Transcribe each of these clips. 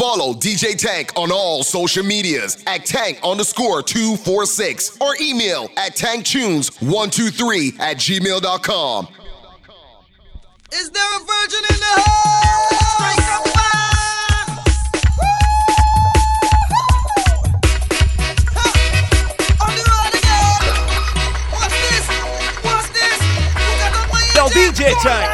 Follow DJ Tank on all social medias at tank underscore 246 or email at tanktunes123 at gmail.com. Is there a virgin in the house? Yo, DJ Tank.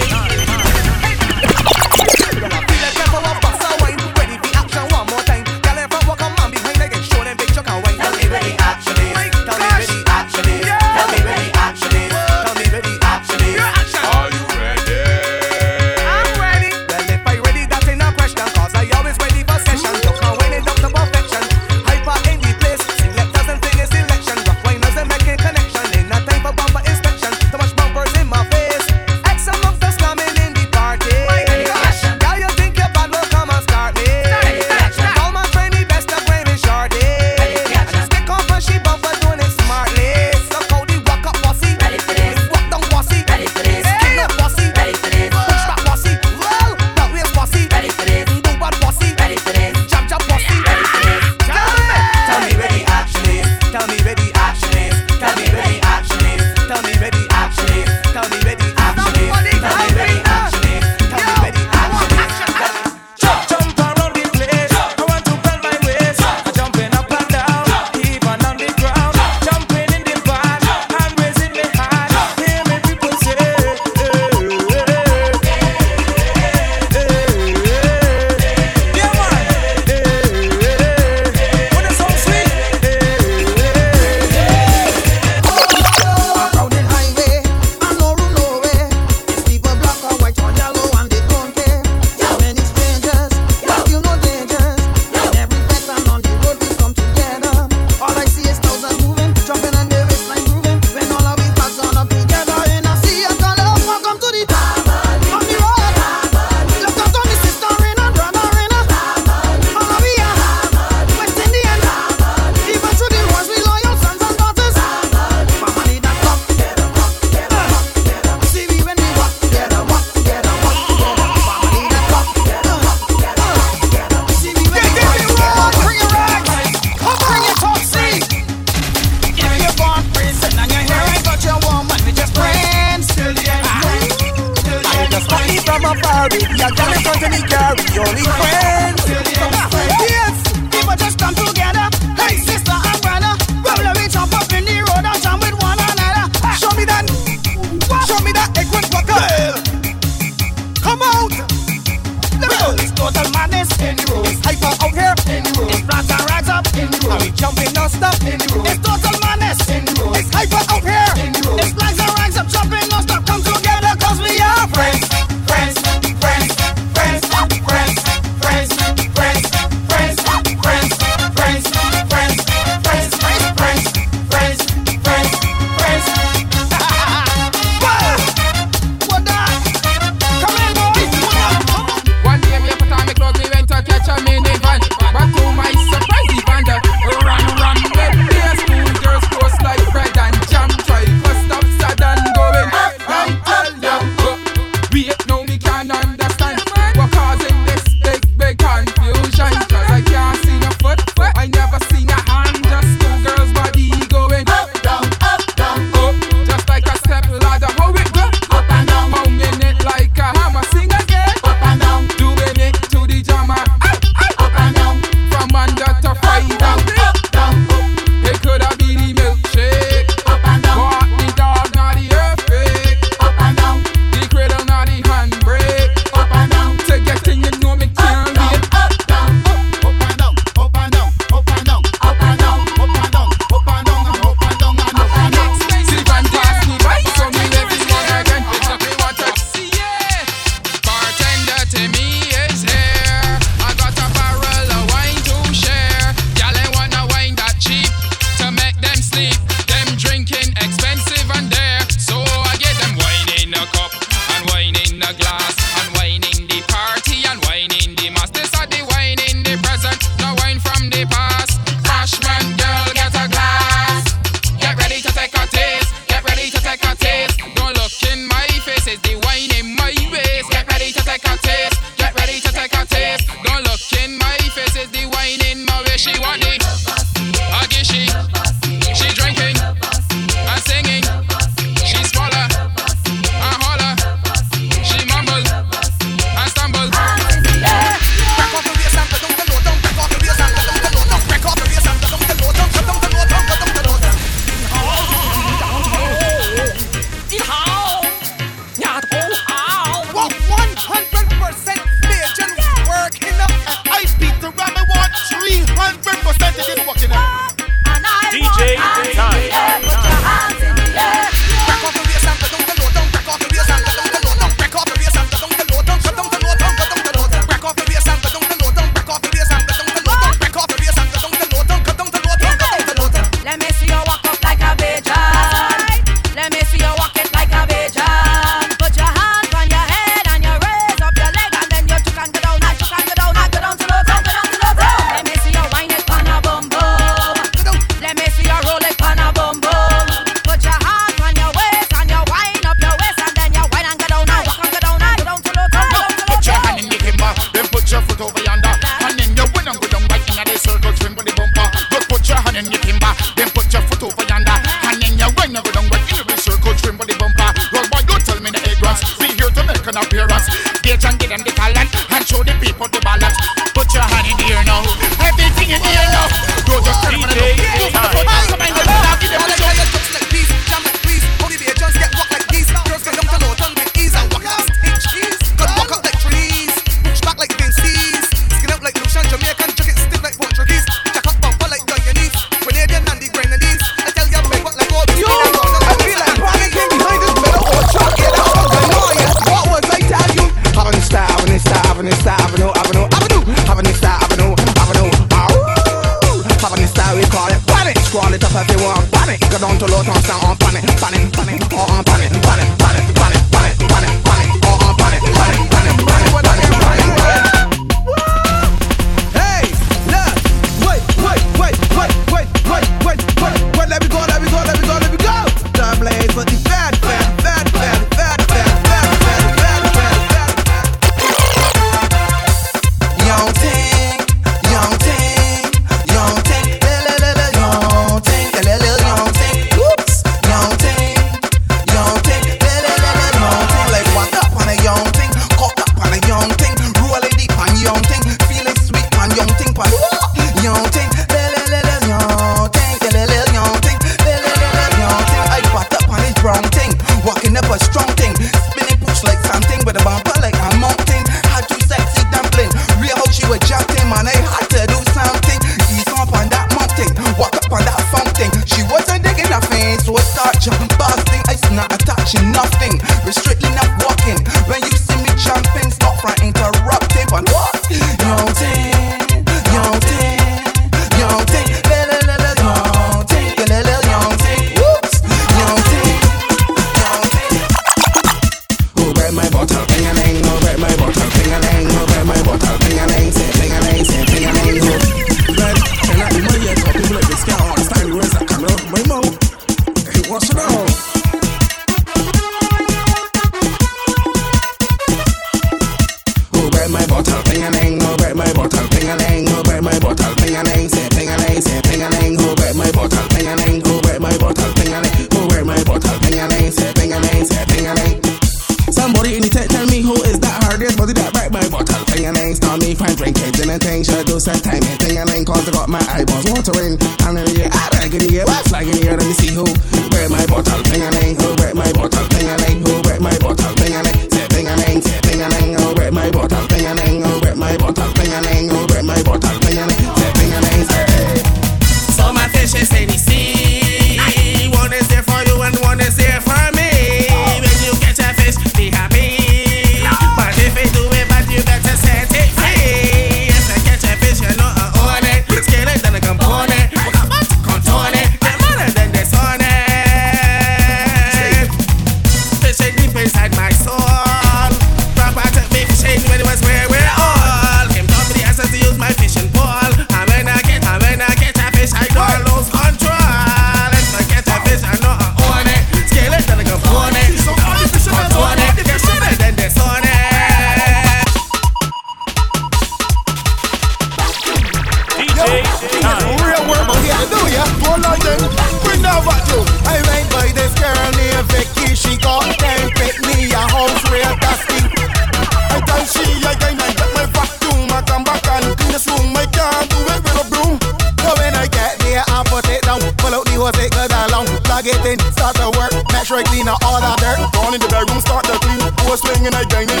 strike cleaner, all that dirt. Gone in the bedroom, start the clean. Post swinging again,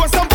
What's up?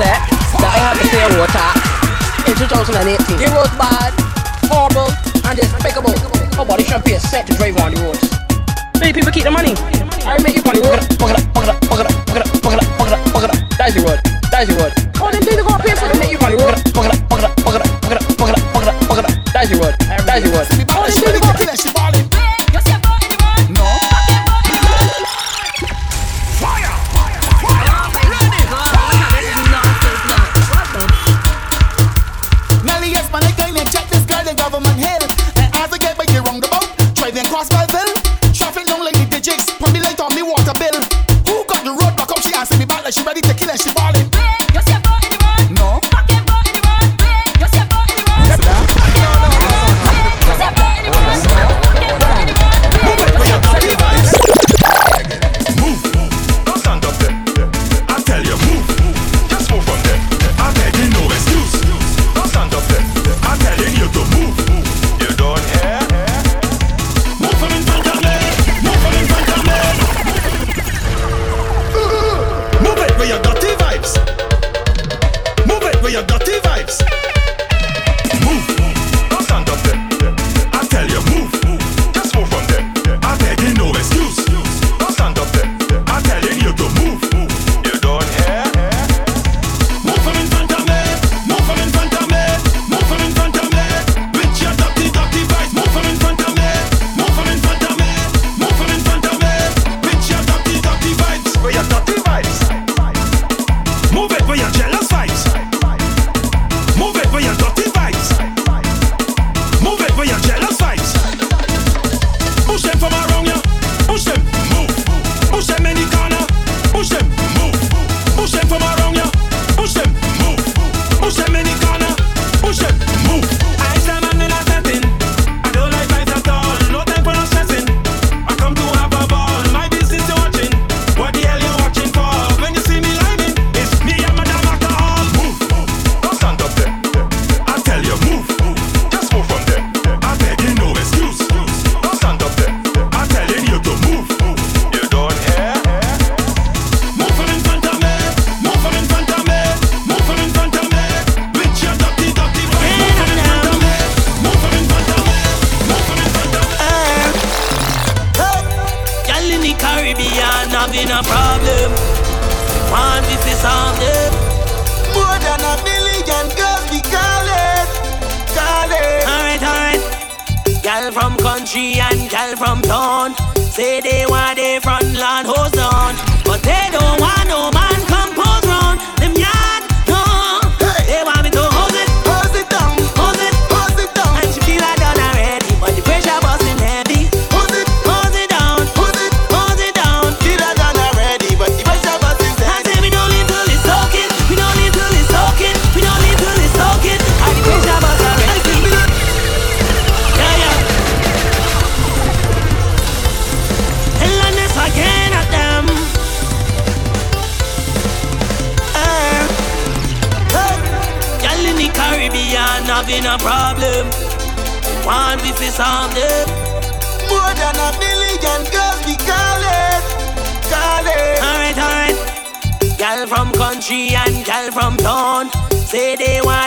set that I had to clear water in 2018. It was bad, horrible, and despicable. Nobody should be a set to drive on the roads. Many people keep the money. I make you money. Fuck it up, fuck it up, fuck it up, fuck it up, fuck it up, fuck it up, fuck it up. That's your word. That's your word. country and gal from town. Say they want they front land hoes on, but they don't want. Say they want